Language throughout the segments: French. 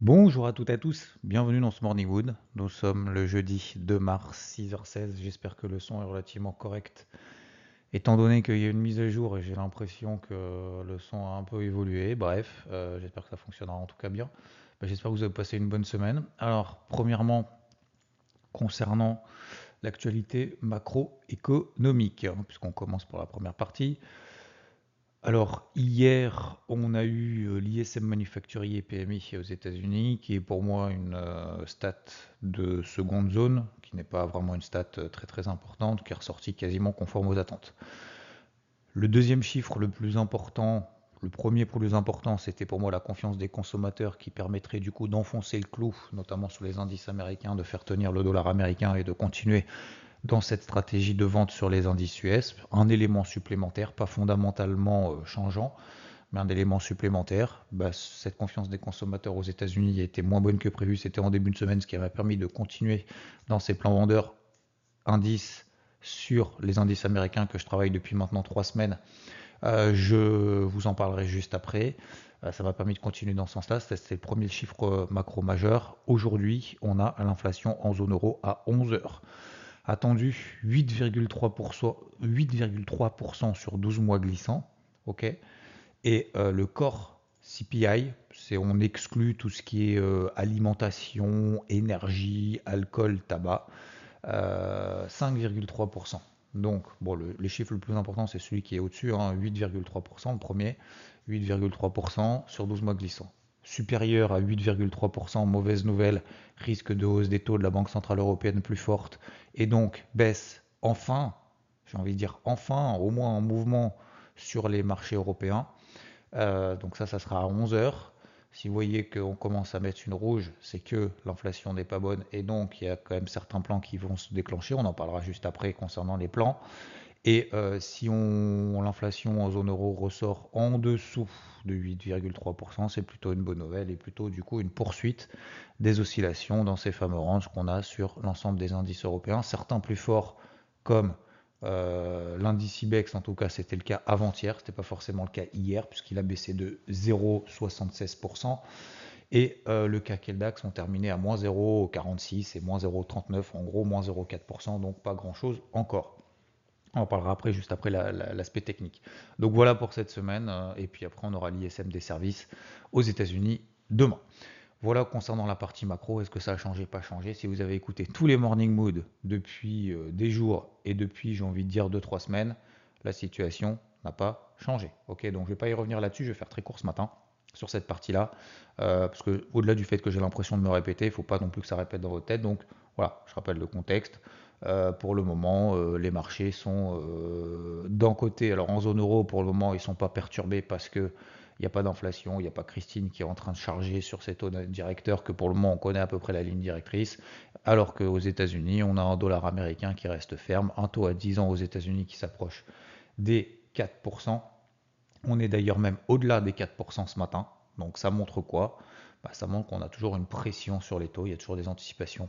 Bonjour à toutes et à tous, bienvenue dans ce Morning Wood. Nous sommes le jeudi 2 mars, 6h16. J'espère que le son est relativement correct. Étant donné qu'il y a une mise à jour et j'ai l'impression que le son a un peu évolué, bref, euh, j'espère que ça fonctionnera en tout cas bien. Bah, j'espère que vous avez passé une bonne semaine. Alors, premièrement, concernant l'actualité macroéconomique, hein, puisqu'on commence pour la première partie. Alors, hier, on a eu euh, l'ISM manufacturier PMI aux États-Unis, qui est pour moi une euh, stat de seconde zone, qui n'est pas vraiment une stat euh, très très importante, qui est ressortie quasiment conforme aux attentes. Le deuxième chiffre le plus important, le premier plus important, c'était pour moi la confiance des consommateurs qui permettrait du coup d'enfoncer le clou, notamment sur les indices américains, de faire tenir le dollar américain et de continuer dans cette stratégie de vente sur les indices US. Un élément supplémentaire, pas fondamentalement euh, changeant, mais un élément supplémentaire. Bah, cette confiance des consommateurs aux États-Unis était moins bonne que prévu. C'était en début de semaine, ce qui avait permis de continuer dans ces plans vendeurs indices sur les indices américains que je travaille depuis maintenant trois semaines. Euh, je vous en parlerai juste après. Euh, ça m'a permis de continuer dans ce sens-là. C'est le premier chiffre macro majeur. Aujourd'hui, on a l'inflation en zone euro à 11 heures attendu 8,3% sur 12 mois glissants. ok? Et euh, le corps CPI, c'est on exclut tout ce qui est euh, alimentation, énergie, alcool, tabac, 5,3%. Euh, Donc, bon, le, chiffre le plus important, c'est celui qui est au-dessus, 8,3%, hein, le premier, 8,3% sur 12 mois glissants supérieur à 8,3%, mauvaise nouvelle, risque de hausse des taux de la Banque Centrale Européenne plus forte, et donc baisse enfin, j'ai envie de dire enfin, au moins en mouvement sur les marchés européens. Euh, donc ça, ça sera à 11 heures. Si vous voyez qu'on commence à mettre une rouge, c'est que l'inflation n'est pas bonne et donc il y a quand même certains plans qui vont se déclencher. On en parlera juste après concernant les plans. Et euh, si on, l'inflation en zone euro ressort en dessous de 8,3%, c'est plutôt une bonne nouvelle et plutôt du coup une poursuite des oscillations dans ces fameux ranges qu'on a sur l'ensemble des indices européens, certains plus forts comme euh, l'indice IBEX, en tout cas c'était le cas avant-hier, ce n'était pas forcément le cas hier puisqu'il a baissé de 0,76%. Et euh, le CAC et le DAX ont terminé à moins 0,46 et moins 0,39%, en gros moins 0,4%, donc pas grand-chose encore. On en parlera après, juste après l'aspect technique. Donc voilà pour cette semaine. Euh, et puis après, on aura l'ISM des services aux États-Unis demain. Voilà concernant la partie macro. Est-ce que ça a changé, pas changé? Si vous avez écouté tous les morning mood depuis euh, des jours et depuis, j'ai envie de dire, 2-3 semaines, la situation n'a pas changé. Ok, donc je ne vais pas y revenir là-dessus. Je vais faire très court ce matin sur cette partie-là. Euh, parce que au-delà du fait que j'ai l'impression de me répéter, il ne faut pas non plus que ça répète dans votre tête. Donc voilà, je rappelle le contexte. Euh, pour le moment, euh, les marchés sont d'un côté, alors en zone euro, pour le moment, ils ne sont pas perturbés parce qu'il n'y a pas d'inflation, il n'y a pas Christine qui est en train de charger sur ces taux directeurs que pour le moment on connaît à peu près la ligne directrice, alors qu'aux États-Unis, on a un dollar américain qui reste ferme, un taux à 10 ans aux États-Unis qui s'approche des 4%. On est d'ailleurs même au-delà des 4% ce matin. Donc ça montre quoi? Bah, Ça montre qu'on a toujours une pression sur les taux, il y a toujours des anticipations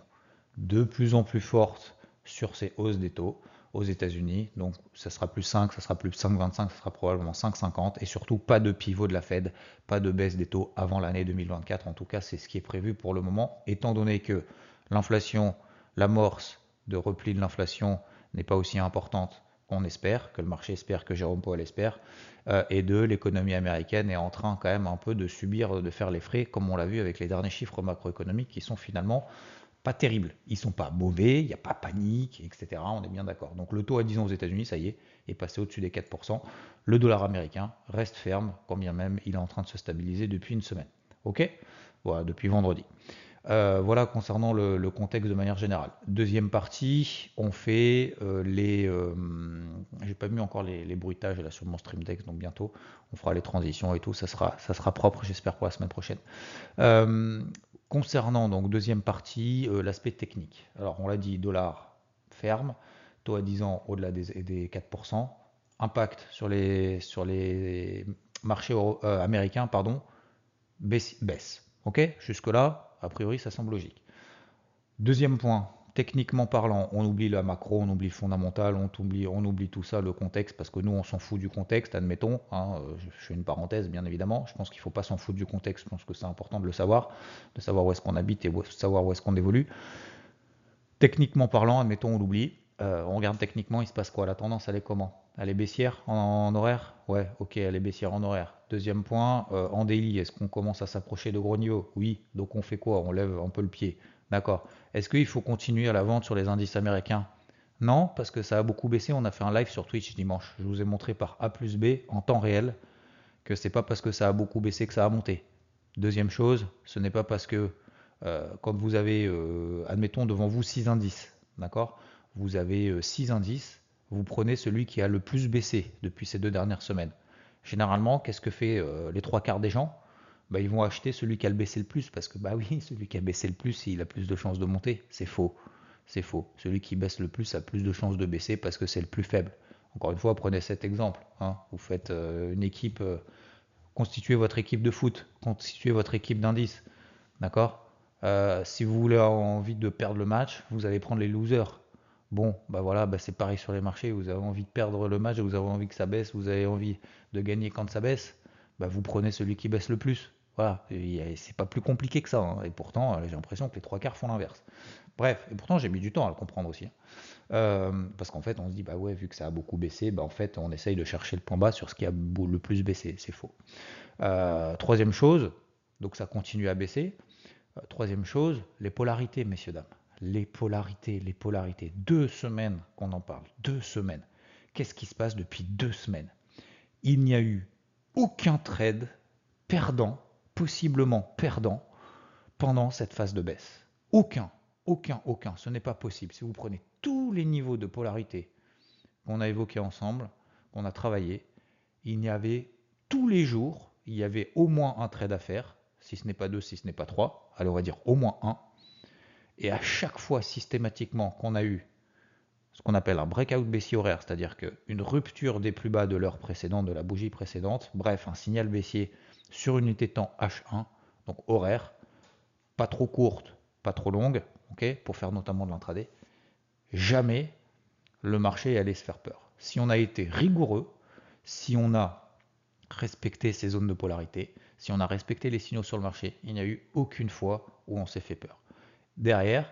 de plus en plus fortes sur ces hausses des taux aux États-Unis. Donc ça sera plus 5, ça sera plus 5,25, ça sera probablement 5,50 et surtout pas de pivot de la Fed, pas de baisse des taux avant l'année 2024. En tout cas, c'est ce qui est prévu pour le moment, étant donné que l'inflation, l'amorce de repli de l'inflation n'est pas aussi importante qu'on espère, que le marché espère, que Jérôme Powell espère, euh, et de l'économie américaine est en train quand même un peu de subir, de faire les frais, comme on l'a vu avec les derniers chiffres macroéconomiques qui sont finalement pas terribles. Ils sont pas mauvais, il n'y a pas panique, etc. On est bien d'accord. Donc le taux à 10 ans aux États-Unis, ça y est, est passé au-dessus des 4%. Le dollar américain reste ferme, quand bien même il est en train de se stabiliser depuis une semaine. Ok? Voilà, depuis vendredi. Euh, voilà concernant le, contexte de manière générale. Deuxième partie, on fait euh, les. Euh, j'ai pas mis encore les, bruitages là sur mon stream deck, donc bientôt on fera les transitions et tout. Ça sera, ça sera propre, j'espère pour la semaine prochaine. concernant donc deuxième partie, l'aspect technique. Alors on l'a dit, dollar ferme, taux à 10 ans au-delà des, 4%, impact sur les, sur les marchés américains, pardon, baisse. baisse. Ok, jusque là, a priori, ça semble logique. Deuxième point, techniquement parlant, on oublie la macro, on oublie le fondamental, on oublie, tout ça, le contexte, parce que nous, on s'en fout du contexte, admettons. Hein, je fais une parenthèse, bien évidemment. Je pense qu'il ne faut pas s'en foutre du contexte. Je pense que c'est important de le savoir, de savoir où est-ce qu'on habite et de savoir où est-ce qu'on évolue. Techniquement parlant, admettons, on l'oublie. Euh, on regarde techniquement, il se passe quoi? La tendance, elle est comment? Elle est baissière en, horaire? Ouais, ok, elle est baissière en horaire. Deuxième point, euh, en daily, est-ce qu'on commence à s'approcher de gros Oui, donc on fait quoi? On lève un peu le pied. D'accord. Est-ce qu'il faut continuer à la vente sur les indices américains? Non, parce que ça a beaucoup baissé. On a fait un live sur Twitch dimanche. Je vous ai montré par A plus B en temps réel que c'est pas parce que ça a beaucoup baissé que ça a monté. Deuxième chose, ce n'est pas parce que euh, quand vous avez, admettons, devant vous six indices, d'accord? Vous avez 6 euh, indices, vous prenez celui qui a le plus baissé depuis ces deux dernières semaines. Généralement, qu'est-ce que fait euh, les trois quarts des gens? Bah, Ils vont acheter celui qui a baissé le plus, parce que bah oui, celui qui a baissé le plus, il a plus de chances de monter. C'est faux. C'est faux. Celui qui baisse le plus a plus de chances de baisser parce que c'est le plus faible. Encore une fois, prenez cet exemple. Hein. Vous faites euh, une équipe, constituez votre équipe de foot, constituez votre équipe d'indices. D'accord? Si vous voulez avoir envie de perdre le match, vous allez prendre les losers. Bon, bah voilà, bah c'est pareil sur les marchés. Vous avez envie de perdre le match, vous avez envie que ça baisse, vous avez envie de gagner quand ça baisse. Bah vous prenez celui qui baisse le plus. Voilà, c'est pas plus compliqué que ça. Hein. Et pourtant, euh, j'ai l'impression que les trois quarts font l'inverse. Bref, et pourtant j'ai mis du temps à le comprendre aussi. Hein. Euh, parce qu'en fait, on se dit, bah ouais, vu que ça a beaucoup baissé, bah en fait, on essaye de chercher le point bas sur ce qui a le plus baissé. C'est faux. Euh, troisième chose, donc ça continue à baisser. troisième chose, les polarités, messieurs, dames les polarités, les polarités. Deux semaines qu'on en parle, deux semaines. Qu'est-ce qui se passe depuis deux semaines? Il n'y a eu aucun trade perdant, possiblement perdant, pendant cette phase de baisse. Aucun, aucun, aucun. Ce n'est pas possible. Si vous prenez tous les niveaux de polarité qu'on a évoqués ensemble, qu'on a travaillé, il y avait tous les jours, il y avait au moins un trade à faire, si ce n'est pas deux, si ce n'est pas trois, alors on va dire au moins un, et à chaque fois, systématiquement, qu'on a eu ce qu'on appelle un breakout baissier horaire, c'est-à-dire qu'une rupture des plus bas de l'heure précédente, de la bougie précédente, bref, un signal baissier sur une unité de temps H1, donc horaire, pas trop courte, pas trop longue, ok, pour faire notamment de l'intraday, jamais le marché allait se faire peur. Si on a été rigoureux, si on a respecté ces zones de polarité, si on a respecté les signaux sur le marché, il n'y a eu aucune fois où on s'est fait peur derrière,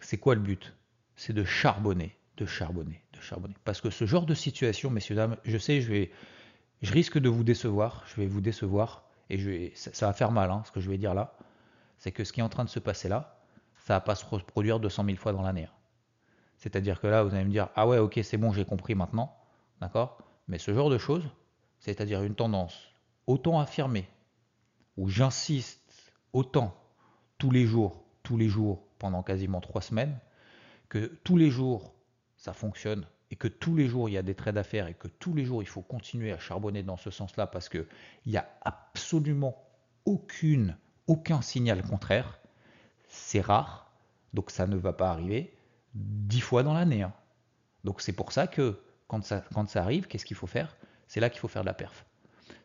c'est quoi le but? C'est de charbonner, de charbonner, de charbonner. Parce que ce genre de situation, messieurs, dames, je sais, je, risque de vous décevoir, je vais vous décevoir, et ça, va faire mal, hein, ce que je vais dire là. C'est que ce qui est en train de se passer là, ça va pas se reproduire 200 000 fois dans l'année. Hein. C'est-à-dire que là, vous allez me dire, ah ouais, ok, c'est bon, j'ai compris maintenant, d'accord? Mais ce genre de choses, c'est-à-dire une tendance autant affirmée, où j'insiste autant tous les jours tous les jours pendant quasiment trois semaines, que tous les jours ça fonctionne et que tous les jours il y a des trades à faire et que tous les jours il faut continuer à charbonner dans ce sens-là parce qu'il n'y a absolument aucune, aucun signal contraire, c'est rare, donc ça ne va pas arriver dix fois dans l'année. Hein. Donc c'est pour ça que quand ça, quand ça arrive, qu'est-ce qu'il faut faire? C'est là qu'il faut faire de la perf.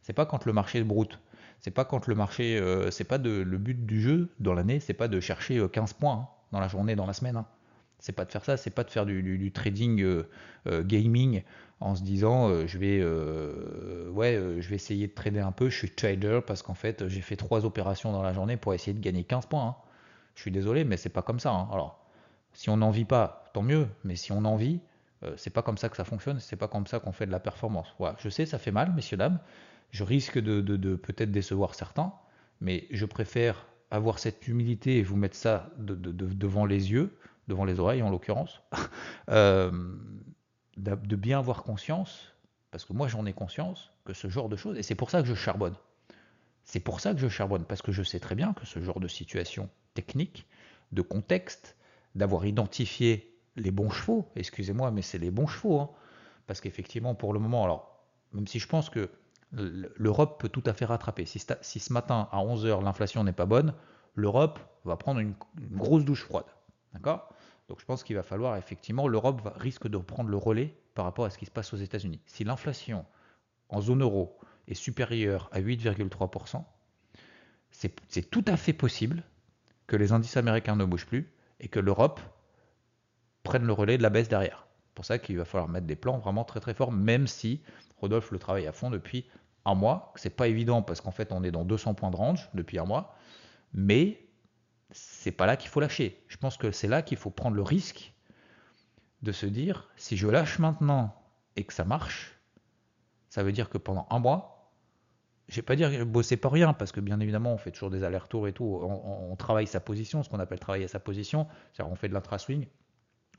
C'est pas quand le marché broute. C'est pas quand le marché, euh, c'est pas le but du jeu dans l'année, c'est pas de chercher 15 euh, points hein, dans la journée, dans la semaine. Hein. C'est pas de faire ça, c'est pas de faire du, trading euh, gaming en se disant je vais ouais je vais essayer de trader un peu, je suis trader parce qu'en fait j'ai fait trois opérations dans la journée pour essayer de gagner 15 points. Hein. Je suis désolé, mais c'est pas comme ça. Alors si on n'en vit pas, tant mieux, mais si on en vit, c'est pas comme ça que ça fonctionne, c'est pas comme ça qu'on fait de la performance. Voilà, je sais, ça fait mal, messieurs dames. Je risque de, peut-être décevoir certains, mais je préfère avoir cette humilité et vous mettre ça devant les yeux, devant les oreilles en l'occurrence, euh, de bien avoir conscience, parce que moi j'en ai conscience, que ce genre de choses, et c'est pour ça que je charbonne. C'est pour ça que je charbonne, parce que je sais très bien que ce genre de situation technique, de contexte, d'avoir identifié les bons chevaux, excusez-moi, mais c'est les bons chevaux, hein. parce qu'effectivement, pour le moment, alors, même si je pense que l'Europe peut tout à fait rattraper, si, ce matin à 11h l'inflation n'est pas bonne, l'Europe va prendre une, grosse douche froide, d'accord? Donc je pense qu'il va falloir effectivement, l'Europe risque de prendre le relais par rapport à ce qui se passe aux États-Unis. Si l'inflation en zone euro est supérieure à 8,3%, c'est tout à fait possible que les indices américains ne bougent plus et que l'Europe prenne le relais de la baisse derrière. C'est pour ça qu'il va falloir mettre des plans vraiment très très forts, même si Rodolphe le travaille à fond depuis un mois. C'est pas évident parce qu'en fait on est dans 200 points de range depuis un mois, mais c'est pas là qu'il faut lâcher. Je pense que c'est là qu'il faut prendre le risque de se dire si je lâche maintenant et que ça marche, ça veut dire que pendant un mois, je vais pas dire bosser pas rien, parce que bien évidemment, on fait toujours des allers-retours et tout. On, travaille sa position, ce qu'on appelle travailler sa position. C'est-à-dire, on fait de l'intra-swing,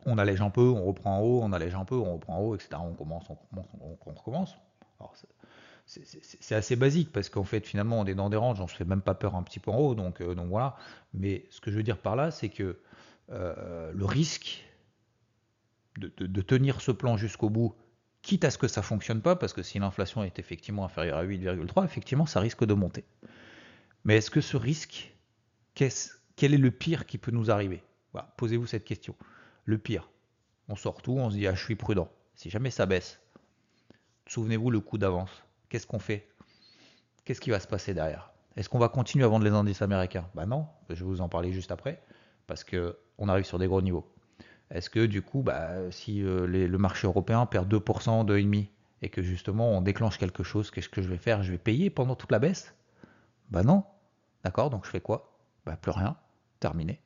on allège un peu, on reprend en haut, on allège un peu, on reprend en haut, etc. On commence, on, recommence. C'est assez basique parce qu'en fait, finalement, on est dans des ranges, on se fait même pas peur un petit peu en haut, donc, euh, voilà. Mais ce que je veux dire par là, c'est que euh, le risque de, de, tenir ce plan jusqu'au bout quitte à ce que ça fonctionne pas, parce que si l'inflation est effectivement inférieure à 8,3, effectivement, ça risque de monter. Mais est-ce que ce risque, quel est le pire qui peut nous arriver? Posez-vous cette question. Le pire, on sort tout, on se dit, ah, je suis prudent. Si jamais ça baisse, souvenez-vous le coup d'avance. Qu'est-ce qu'on fait? Qu'est-ce qui va se passer derrière? Est-ce qu'on va continuer à vendre les indices américains? Bah non, je vais vous en parler juste après, parce qu'on arrive sur des gros niveaux. Est-ce que du coup, bah, si euh, le marché européen perd 2%, 2,5%, et que justement on déclenche quelque chose, qu'est-ce que je vais faire? Je vais payer pendant toute la baisse? Bah non. D'accord, donc je fais quoi? Bah plus rien, terminé.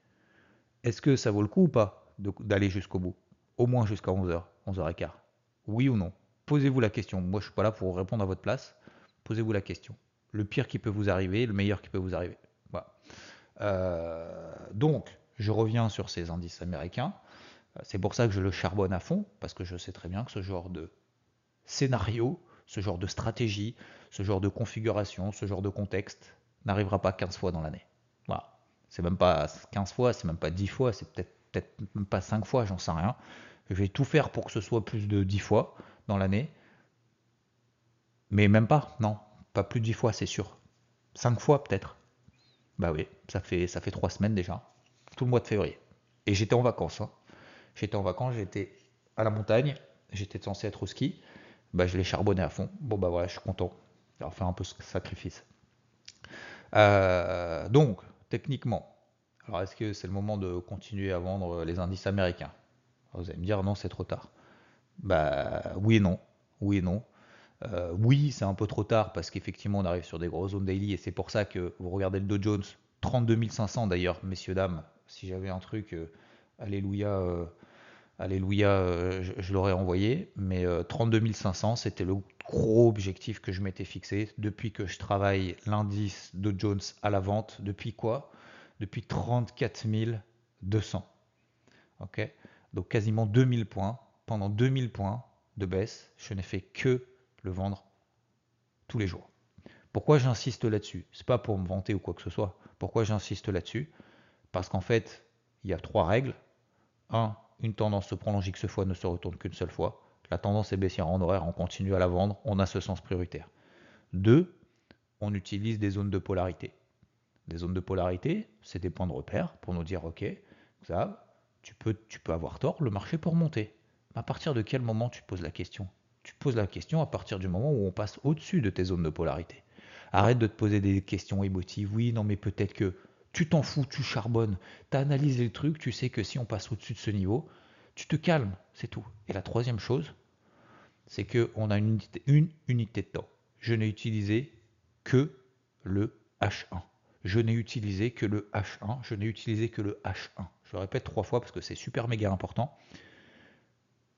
Est-ce que ça vaut le coup ou pas d'aller jusqu'au bout? Au moins jusqu'à 11h, 11h15. Oui ou non? Posez-vous la question. Moi je suis pas là pour répondre à votre place. Posez-vous la question. Le pire qui peut vous arriver, le meilleur qui peut vous arriver. Voilà. Euh, donc, je reviens sur ces indices américains. C'est pour ça que je le charbonne à fond, parce que je sais très bien que ce genre de scénario, ce genre de stratégie, ce genre de configuration, ce genre de contexte n'arrivera pas 15 fois dans l'année. Voilà. C'est même pas 15 fois, c'est même pas 10 fois, c'est peut-être peut même pas 5 fois, j'en sais rien. Je vais tout faire pour que ce soit plus de 10 fois dans l'année. Mais même pas, non, pas plus de 10 fois, c'est sûr. 5 fois peut-être. Bah oui, ça fait, ça fait 3 semaines déjà. Tout le mois de février. Et j'étais en vacances. Hein. J'étais en vacances, j'étais à la montagne, j'étais censé être au ski. Bah, je l'ai charbonné à fond. Bon, bah voilà, je suis content. Alors, faire un peu ce sacrifice. Euh, donc, techniquement, alors est-ce que c'est le moment de continuer à vendre les indices américains? Vous allez me dire non, c'est trop tard. Bah oui et non. Oui et non. Euh, oui, c'est un peu trop tard parce qu'effectivement, on arrive sur des grosses zones daily et c'est pour ça que vous regardez le Dow Jones, 32 500 d'ailleurs, messieurs, dames. Si j'avais un truc, euh, alléluia, Alléluia, euh, je, l'aurais envoyé, mais 32 euh, 500, c'était le gros objectif que je m'étais fixé depuis que je travaille l'indice de Jones à la vente. Depuis quoi? Depuis 34 200. Ok? Donc quasiment 2000 points. Pendant 2000 points de baisse, je n'ai fait que le vendre tous les jours. Pourquoi j'insiste là-dessus? C'est pas pour me vanter ou quoi que ce soit. Pourquoi j'insiste là-dessus? Parce qu'en fait, il y a trois règles. 1 une tendance se prolonge X fois ne se retourne qu'une seule fois. La tendance est baissière en horaire, on continue à la vendre, on a ce sens prioritaire. 2. On utilise des zones de polarité. Des zones de polarité, c'est des points de repère pour nous dire ok, ça, tu peux, tu peux avoir tort, le marché peut remonter. À partir de quel moment tu poses la question? Tu poses la question à partir du moment où on passe au-dessus de tes zones de polarité. Arrête de te poser des questions émotives. Oui, non, mais peut-être que tu t'en fous, tu charbonnes, tu as analysé le truc, tu sais que si on passe au-dessus de ce niveau, tu te calmes, c'est tout. Et la troisième chose, c'est qu'on a une unité, une unité de temps. Je n'ai utilisé que le H1. Je n'ai utilisé que le H1. Je n'ai utilisé que le H1. Je le répète trois fois parce que c'est super méga important.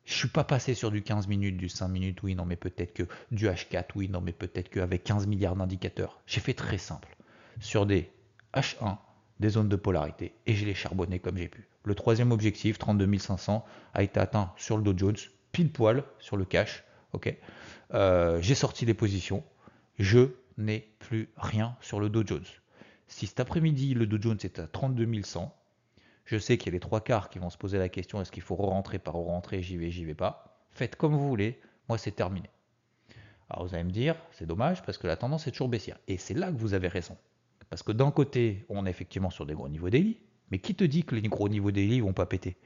Je suis pas passé sur du 15 minutes, du 5 minutes, oui, non, mais peut-être que du H4, oui, non, mais peut-être qu'avec 15 milliards d'indicateurs. J'ai fait très simple. Sur des H1 des zones de polarité et je l'ai charbonné comme j'ai pu. Le troisième objectif, 32 500, a été atteint sur le Dow Jones, pile poil sur le cash. ok euh, j'ai sorti les positions, je n'est plus rien sur le Dow Jones. Si cet après-midi, le Dow Jones est à 32 100, je sais qu'il y a les trois quarts qui vont se poser la question est-ce qu'il faut re-rentrer par re-rentrer, j'y vais, j'y vais pas. Faites comme vous voulez, moi c'est terminé. Alors vous allez me dire, c'est dommage parce que la tendance est toujours baissière. Et c'est là que vous avez raison. Parce que d'un côté, on est effectivement sur des gros niveaux daily, mais qui te dit que les gros niveaux daily vont pas péter?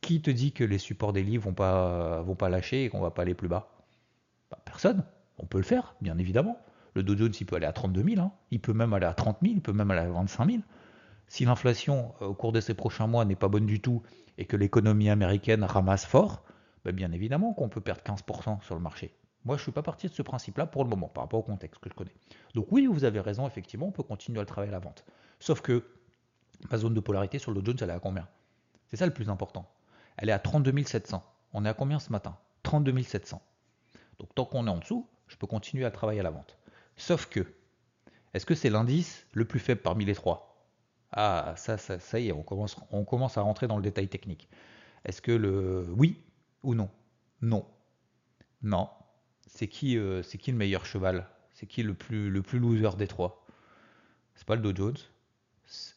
Qui te dit que les supports daily vont pas, vont pas lâcher et qu'on va pas aller plus bas? Bah, Personne. On peut le faire, bien évidemment. Le Dow Jones, il peut aller à 32 000, hein. il peut même aller à 30 000, il peut même aller à 25 000. Si l'inflation euh, au cours de ces prochains mois n'est pas bonne du tout et que l'économie américaine ramasse fort, bah, bien évidemment qu'on peut perdre 15% sur le marché. Moi, je ne suis pas parti de ce principe-là pour le moment, par rapport au contexte que je connais. Donc oui, vous avez raison, effectivement, on peut continuer à le travailler à la vente. Sauf que ma zone de polarité sur le Dow Jones, elle est à combien? C'est ça le plus important. Elle est à 32 700. On est à combien ce matin? 32 700. Donc tant qu'on est en dessous, je peux continuer à travailler à la vente. Sauf que, est-ce que c'est l'indice le plus faible parmi les trois? Ah, ça, ça, ça y est, on commence, on commence à rentrer dans le détail technique. Est-ce que le oui ou non? Non. Non. C'est qui, euh, qui le meilleur cheval? C'est qui le plus, le plus loser des trois? C'est pas le Dow Jones.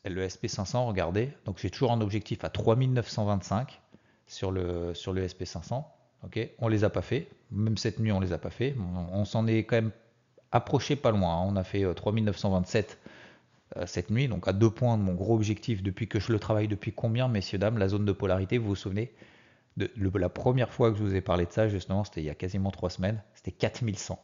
Le SP500, regardez. Donc j'ai toujours un objectif à 3925 sur le, sur le SP500. Ok, on les a pas fait. Même cette nuit, on les a pas fait. On, s'en est quand même approché pas loin. Hein. On a fait 3927 euh, euh, cette nuit, donc à deux points de mon gros objectif depuis que je le travaille depuis combien, messieurs, dames, la zone de polarité, vous vous souvenez de, La première fois que je vous ai parlé de ça, justement, c'était il y a quasiment trois semaines, c'était 4100.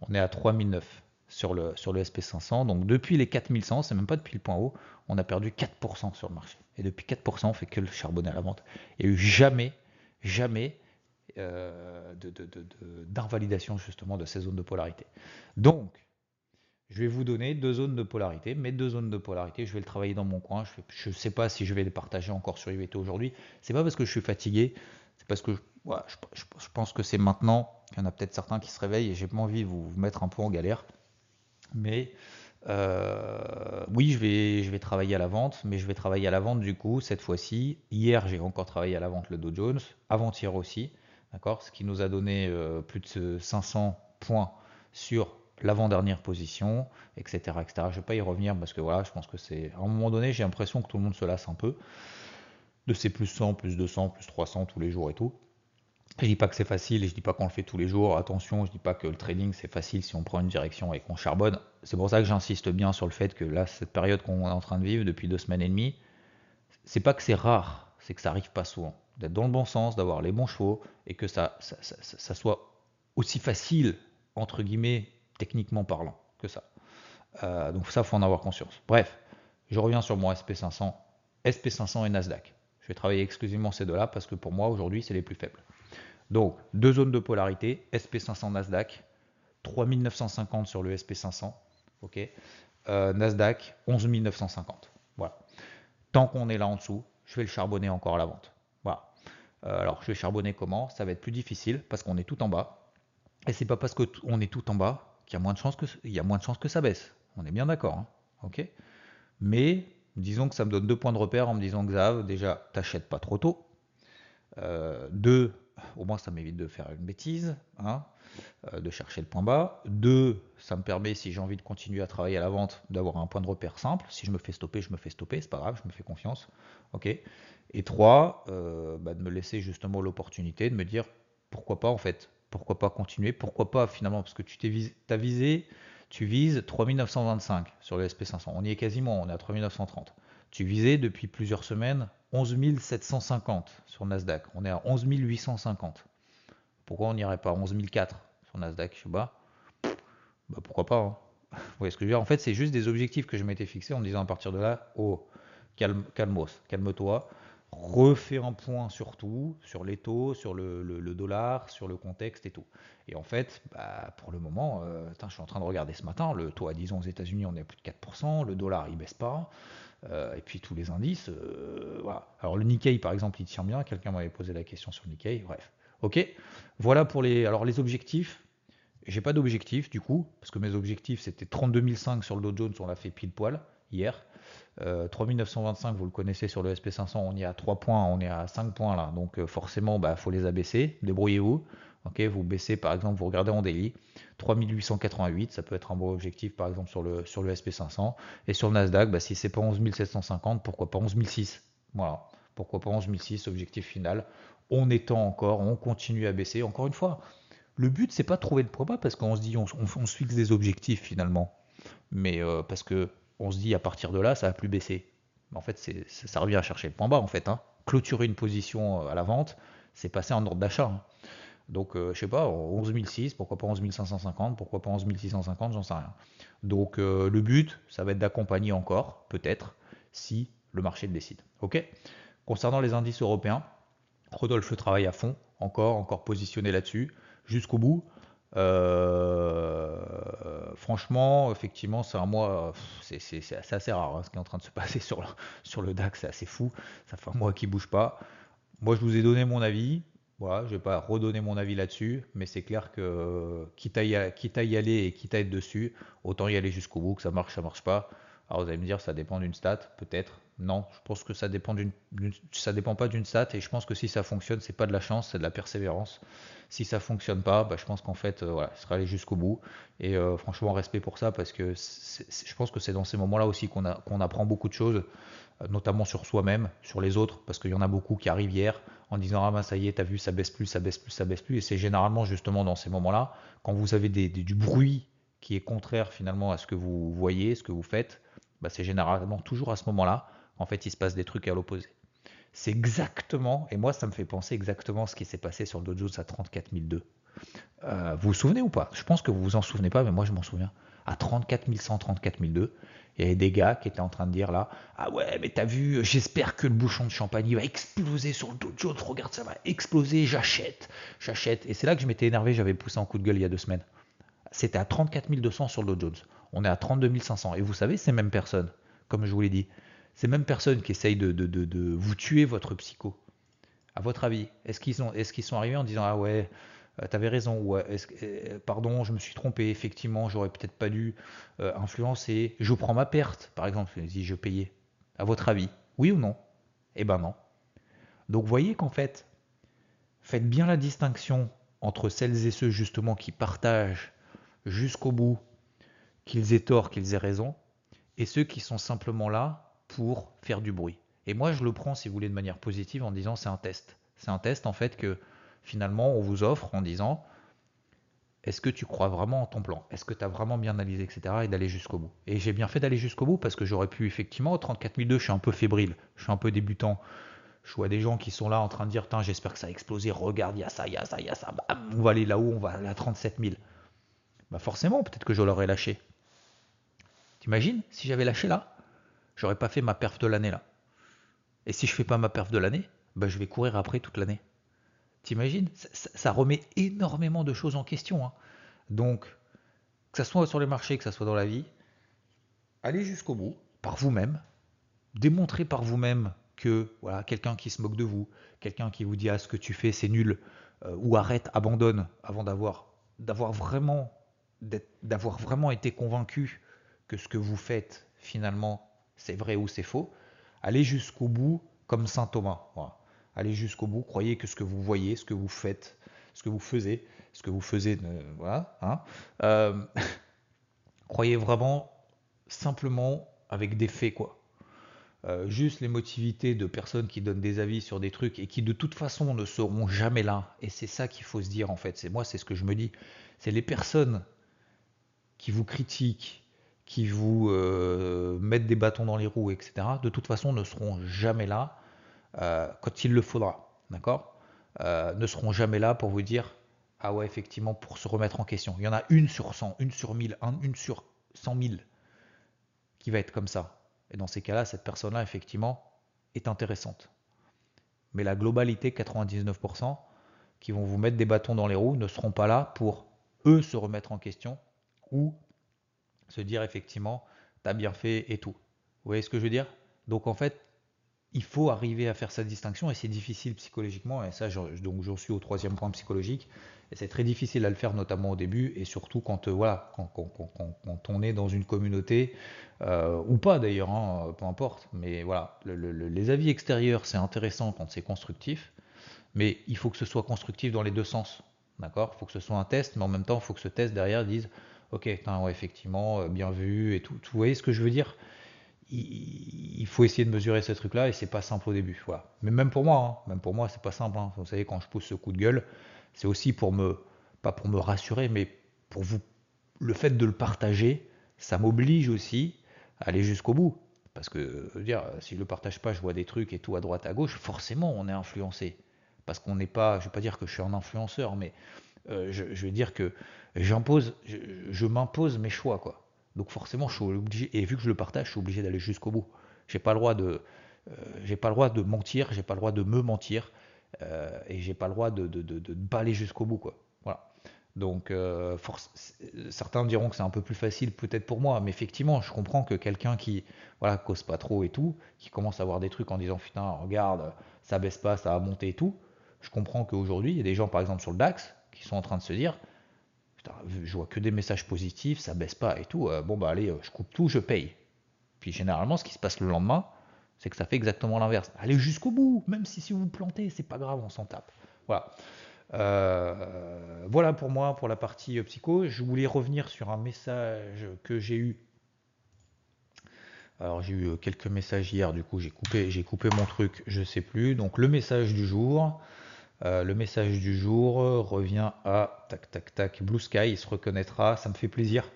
On est à 3009 sur le, sur le SP500. Donc depuis les 4100, c'est même pas depuis le point haut, on a perdu 4% sur le marché. Et depuis 4%, on fait que le charbonner à la vente. Et jamais, jamais euh, d'invalidation justement de ces zones de polarité. Donc, je vais vous donner deux zones de polarité. Mes deux zones de polarité, je vais le travailler dans mon coin. Je ne sais pas si je vais les partager encore sur IVT aujourd'hui. C'est pas parce que je suis fatigué, c'est parce que je, pense que c'est maintenant. Il y en a peut-être certains qui se réveillent et j'ai pas envie de vous, mettre un peu en galère. Mais euh, oui, je vais, travailler à la vente, mais je vais travailler à la vente du coup cette fois-ci. Hier, j'ai encore travaillé à la vente le Dow Jones, avant-hier aussi. D'accord Ce qui nous a donné euh, plus de 500 points sur l'avant-dernière position, etc., etc. Je ne vais pas y revenir parce que voilà, je pense que c'est. À un moment donné, j'ai l'impression que tout le monde se lasse un peu de ces plus 100, plus 200, plus 300 tous les jours et tout. Je dis pas que c'est facile et je dis pas qu'on le fait tous les jours. Attention, je dis pas que le trading c'est facile si on prend une direction et qu'on charbonne. C'est pour ça que j'insiste bien sur le fait que là, cette période qu'on est en train de vivre depuis deux semaines et demie, c'est pas que c'est rare, c'est que ça arrive pas souvent d'être dans le bon sens, d'avoir les bons chevaux et que ça, soit aussi facile, entre guillemets, techniquement parlant, que ça. Euh, donc ça, faut en avoir conscience. Bref, je reviens sur mon SP500, SP500 et Nasdaq. Je vais travailler exclusivement ces deux-là parce que pour moi, aujourd'hui, c'est les plus faibles. Donc, deux zones de polarité, SP500 Nasdaq, 3950 sur le SP500, ok euh, Nasdaq, 11950. Voilà. Tant qu'on est là en dessous, je vais le charbonner encore à la vente. Euh, alors, je vais charbonner comment? Ça va être plus difficile parce qu'on est tout en bas. Et c'est pas parce qu'on est tout en bas qu'il y a moins de chances que, y a moins de chances que ça baisse. On est bien d'accord. Hein ok Mais disons que ça me donne deux points de repère en me disant que Xav, déjà, t'achètes pas trop tôt. Euh, deux, au moins ça m'évite de faire une bêtise, hein, euh, de chercher le point bas. Deux, ça me permet, si j'ai envie de continuer à travailler à la vente, d'avoir un point de repère simple. Si je me fais stopper, je me fais stopper, c'est pas grave, je me fais confiance. Ok. Et trois, euh, bah, de me laisser justement l'opportunité de me dire pourquoi pas en fait, pourquoi pas continuer, pourquoi pas finalement, parce que tu t'es visé, as visé, tu vises 3925 sur le SP500, on y est quasiment, on est à 3930. Tu visais depuis plusieurs semaines 11 750 sur Nasdaq, on est à 11 850. Pourquoi on n'irait pas à 11 004 sur Nasdaq Je sais pas. Bah pourquoi pas hein. Vous voyez ce que je veux dire? En fait, c'est juste des objectifs que je m'étais fixés en disant à partir de là, oh, calme, calmos, calme-toi refait un point sur tout, sur les taux, sur le, dollar, sur le contexte et tout. Et en fait, bah, pour le moment, euh, je suis en train de regarder ce matin, le taux à 10 ans aux États-Unis, on est à plus de 4%, le dollar, il baisse pas, euh, et puis tous les indices, euh, voilà. Alors le Nikkei, par exemple, il tient bien, quelqu'un m'avait posé la question sur le Nikkei, bref. Ok, voilà pour les, alors les objectifs. J'ai pas d'objectif du coup, parce que mes objectifs c'était 32 500 sur le Dow Jones, on l'a fait pile poil. Hier. 3925, vous le connaissez sur le SP500, on y est à 3 points, on est à 5 points là. Donc forcément, il bah, faut les abaisser. Débrouillez-vous. Ok, vous baissez par exemple, vous regardez en daily, 3888, ça peut être un bon objectif par exemple sur le, sur le SP500. Et sur le Nasdaq, bah, si c'est pas 11750, pourquoi pas 11006 Voilà, pourquoi pas 11006, objectif final. On étend encore, on continue à baisser. Encore une fois, le but c'est pas de trouver point bas parce qu'on se dit, on, se fixe des objectifs finalement. Mais euh, parce que on se dit à partir de là, ça va plus baisser. En fait, ça revient à chercher le point bas en fait. Hein. Clôturer une position euh, à la vente, c'est passer en ordre d'achat. Hein. Donc, je euh, je sais pas, 11 pourquoi pas 11 550, pourquoi pas 11 650, j'en sais rien. Donc, euh, le but, ça va être d'accompagner encore, peut-être, si le marché le décide. Ok? Concernant les indices européens, Rodolphe travaille à fond, encore, encore positionné là-dessus, jusqu'au bout. Euh, franchement, effectivement, c'est un mois, c'est assez rare hein, ce qui est en train de se passer sur le, DAX, c'est assez fou. Ça fait un mois qu'il bouge pas. Moi, je vous ai donné mon avis. Voilà, je vais pas redonner mon avis là-dessus, mais c'est clair que quitte à, y, aller et quitte à être dessus, autant y aller jusqu'au bout, que ça marche, ça marche pas. Alors vous allez me dire, ça dépend d'une stat, peut-être. Non, je pense que ça dépend d'une, ça dépend pas d'une stat, et je pense que si ça fonctionne, c'est pas de la chance, c'est de la persévérance. Si ça fonctionne pas, bah, je pense qu'en fait, euh, voilà, sera allé jusqu'au bout. Et euh, franchement, respect pour ça, parce que je pense que c'est dans ces moments-là aussi qu'on, qu'on apprend beaucoup de choses, euh, notamment sur soi-même, sur les autres, parce qu'il y en a beaucoup qui arrivent hier en disant ah ben ça y est, t'as vu, ça baisse plus, ça baisse plus, ça baisse plus. Et c'est généralement justement dans ces moments-là, quand vous avez du bruit qui est contraire finalement à ce que vous voyez, ce que vous faites, bah, c'est généralement toujours à ce moment-là en fait il se passe des trucs à l'opposé. C'est exactement, et moi ça me fait penser exactement ce qui s'est passé sur le Dow Jones à 34 002. Euh, vous vous souvenez ou pas? Je pense que vous vous en souvenez pas, mais moi je m'en souviens. À 34 100, 34 002, il y avait des gars qui étaient en train de dire là Ah ouais, mais t'as vu, j'espère que le bouchon de champagne va exploser sur le Dow Jones. Regarde, ça va exploser, j'achète, j'achète. Et c'est là que je m'étais énervé, j'avais poussé un coup de gueule il y a deux semaines. C'était à 34 200 sur le Dow Jones. On est à 32 500. Et vous savez, ces mêmes personnes, comme je vous l'ai dit, ces mêmes personnes qui essayent de, de, vous tuer votre psycho. À votre avis, est-ce qu'ils est sont arrivés en disant Ah ouais, euh, tu avais raison, ou euh, pardon, je me suis trompé, effectivement, j'aurais peut-être pas dû euh, influencer, je prends ma perte, par exemple, si je payais. À votre avis, oui ou non? Eh ben non. Donc voyez qu'en fait, faites bien la distinction entre celles et ceux justement qui partagent jusqu'au bout, qu'ils aient tort, qu'ils aient raison, et ceux qui sont simplement là pour faire du bruit. Et moi, je le prends, si vous voulez, de manière positive en disant c'est un test. C'est un test en fait que finalement on vous offre en disant est-ce que tu crois vraiment en ton plan? Est-ce que tu as vraiment bien analysé, etc. et d'aller jusqu'au bout? Et j'ai bien fait d'aller jusqu'au bout parce que j'aurais pu effectivement, au 34002, je suis un peu fébrile, je suis un peu débutant. Je vois des gens qui sont là en train de dire j'espère que ça a explosé, regarde, il y a ça, il y a ça, il y a ça, on va aller là-haut, on va aller à 37 000. Bah forcément, peut-être que je l'aurais lâché. T'imagines si j'avais lâché là J'aurais pas fait ma perf de l'année là. Et si je fais pas ma perf de l'année, bah je vais courir après toute l'année. T'imagines ça, remet énormément de choses en question. Hein. Donc, que ce soit sur les marchés, que ce soit dans la vie, allez jusqu'au bout, par vous-même, démontrez par vous-même que voilà, quelqu'un qui se moque de vous, quelqu'un qui vous dit ah ce que tu fais c'est nul, euh, ou arrête, abandonne, avant d'avoir d'avoir vraiment d'avoir vraiment été convaincu que ce que vous faites finalement c'est vrai ou c'est faux, allez jusqu'au bout comme saint Thomas. Allez jusqu'au bout, croyez que ce que vous voyez, ce que vous faites, ce que vous faisiez, ce que vous faisiez, voilà, hein, euh, croyez vraiment simplement avec des faits, quoi. Euh, juste l'émotivité de personnes qui donnent des avis sur des trucs et qui de toute façon ne seront jamais là. Et c'est ça qu'il faut se dire en fait. C'est moi, c'est ce que je me dis. C'est les personnes qui vous critiquent, qui vous euh, mettent des bâtons dans les roues, etc. De toute façon, ne seront jamais là euh, quand il le faudra, d'accord? Euh, Ne seront jamais là pour vous dire ah ouais effectivement pour se remettre en question. Il y en a une sur 100, une sur 1000, une sur 100 000 qui va être comme ça. Et dans ces cas-là, cette personne-là effectivement est intéressante. Mais la globalité, 99%, qui vont vous mettre des bâtons dans les roues, ne seront pas là pour eux se remettre en question ou se dire effectivement, t'as bien fait et tout. Vous voyez ce que je veux dire? Donc en fait, il faut arriver à faire sa distinction et c'est difficile psychologiquement. Et ça, donc j'en suis au troisième point psychologique. Et c'est très difficile à le faire, notamment au début et surtout quand, euh, voilà, quand, on est dans une communauté, euh, ou pas d'ailleurs, hein, peu importe. Mais voilà, les avis extérieurs, c'est intéressant quand c'est constructif, mais il faut que ce soit constructif dans les deux sens. D'accord? Il faut que ce soit un test, mais en même temps, il faut que ce test derrière dise Ok, effectivement, euh, bien vu et tout. Vous voyez ce que je veux dire? Il, faut essayer de mesurer ce truc-là et c'est pas simple au début. Voilà. Mais même pour moi, hein, même pour moi, c'est pas simple. Hein. Vous savez, quand je pousse ce coup de gueule, c'est aussi pour me, pas pour me rassurer, mais pour vous, le fait de le partager, ça m'oblige aussi à aller jusqu'au bout. Parce que, dire, si je le partage pas, je vois des trucs et tout à droite, à gauche, forcément, on est influencé. Parce qu'on n'est pas, je vais pas dire que je suis un influenceur, mais euh, je, vais dire que j'impose, je m'impose mes choix, quoi. Donc forcément, je suis obligé, et vu que je le partage, je suis obligé d'aller jusqu'au bout. J'ai pas le droit de, euh, j'ai pas le droit de mentir, j'ai pas le droit de me mentir, euh, et j'ai pas le droit de, ne pas aller jusqu'au bout, quoi. Voilà. Donc, euh, certains diront que c'est un peu plus facile peut-être pour moi, mais effectivement, je comprends que quelqu'un qui, voilà, cause pas trop et tout, qui commence à voir des trucs en disant putain, regarde, ça baisse pas, ça va monter et tout. Je comprends qu'aujourd'hui, il y a des gens, par exemple, sur le DAX, qui sont en train de se dire, je vois que des messages positifs, ça baisse pas et tout. Euh, bon, bah allez, euh, je coupe tout, je paye. Puis généralement, ce qui se passe le lendemain, c'est que ça fait exactement l'inverse. Allez jusqu'au bout, même si, si vous plantez, c'est pas grave, on s'en tape. Voilà. Euh, voilà pour moi, pour la partie psycho. Je voulais revenir sur un message que j'ai eu. Alors j'ai eu quelques messages hier, du coup j'ai coupé, j'ai coupé mon truc, je sais plus. Donc le message du jour, euh, le message du jour revient à tac tac tac Blue Sky, il se reconnaîtra, ça me fait plaisir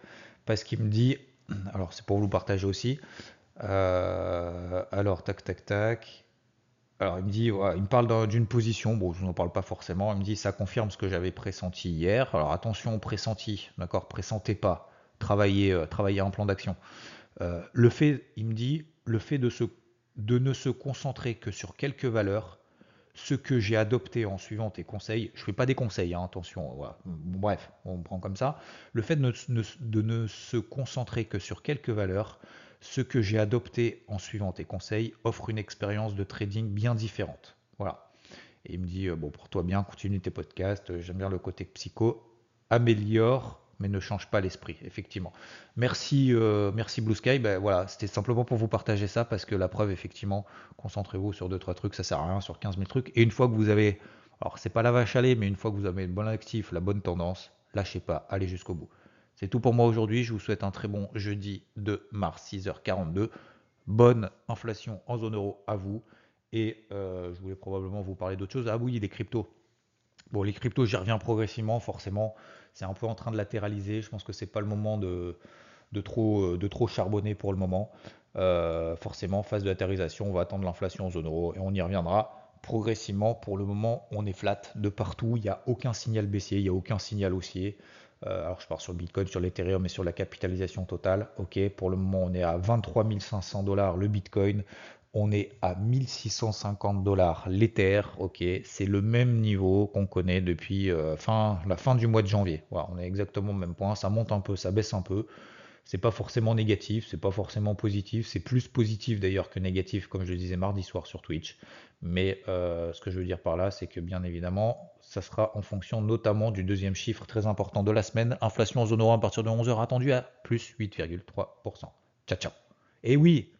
parce qu'il me dit, alors c'est pour vous partager aussi, euh, alors tac tac tac, alors il me dit, il me parle d'une position, bon je n'en parle pas forcément, il me dit ça confirme ce que j'avais pressenti hier, alors attention pressenti, d'accord, pressentez pas, travaillez, euh, travaillez un plan d'action. le fait, il me dit, le fait de ne se concentrer que sur quelques valeurs, ce que j'ai adopté en suivant tes conseils, je ne fais pas des conseils, hein, attention, bref, on prend comme ça, le fait de ne, se concentrer que sur quelques valeurs, ce que j'ai adopté en suivant tes conseils offre une expérience de trading bien différente. Voilà. Et il me dit, euh, bon, pour toi bien, continue tes podcasts, j'aime bien le côté psycho, améliore mais ne change pas l'esprit, effectivement. Merci, euh, merci Blue Sky. Ben, voilà, c'était simplement pour vous partager ça parce que la preuve, effectivement, concentrez-vous sur deux trois trucs, ça sert à rien sur 15 000 trucs. Et une fois que vous avez, alors c'est pas la vache à lait, mais une fois que vous avez le bon actif, la bonne tendance, lâchez pas, allez jusqu'au bout. C'est tout pour moi aujourd'hui. Je vous souhaite un très bon jeudi de mars 6h42. Bonne inflation en zone euro à vous. Et euh, je voulais probablement vous parler d'autre chose. Ah oui, les cryptos. Bon, les cryptos, j'y reviens progressivement, forcément c'est un peu en train de latéraliser. Je pense que c'est pas le moment de, de, trop, de trop charbonner pour le moment. Euh, forcément, phase de latérisation, on va attendre l'inflation en zone euro et on y reviendra progressivement. Pour le moment, on est flat de partout. Il n'y a aucun signal baissier, il n'y a aucun signal haussier. Euh, alors je pars sur le Bitcoin, sur l'Ethereum et sur la capitalisation totale. Ok, pour le moment, on est à 23 500 dollars le Bitcoin on est à 1650 dollars l'Ether, ok, c'est le même niveau qu'on connaît depuis euh, la fin du mois de janvier. Voilà, on est exactement au même point, ça monte un peu, ça baisse un peu. C'est pas forcément négatif, c'est pas forcément positif, c'est plus positif d'ailleurs que négatif, comme je le disais mardi soir sur Twitch. Mais euh, ce que je veux dire par là, c'est que bien évidemment, ça sera en fonction notamment du deuxième chiffre très important de la semaine, inflation zone euro à partir de 11h attendue à plus 8,3%. Ciao ciao. Et oui,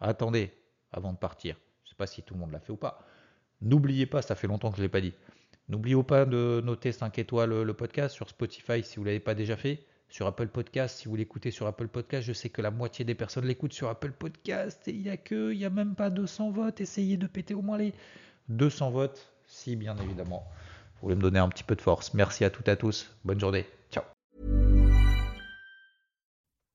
attendez, avant de partir. Je ne sais pas si tout le monde l'a fait ou pas. N'oubliez pas, ça fait longtemps que je ne l'ai pas dit. N'oubliez pas de noter 5 étoiles le podcast sur Spotify si vous ne l'avez pas déjà fait. Sur Apple Podcast, si vous l'écoutez sur Apple Podcast, je sais que la moitié des personnes l'écoutent sur Apple Podcast et il n'y a que, il n'y a même pas 200 votes. Essayez de péter au moins les 200 votes, si bien évidemment vous voulez me donner un petit peu de force. Merci à toutes et à tous. Bonne journée. Ciao.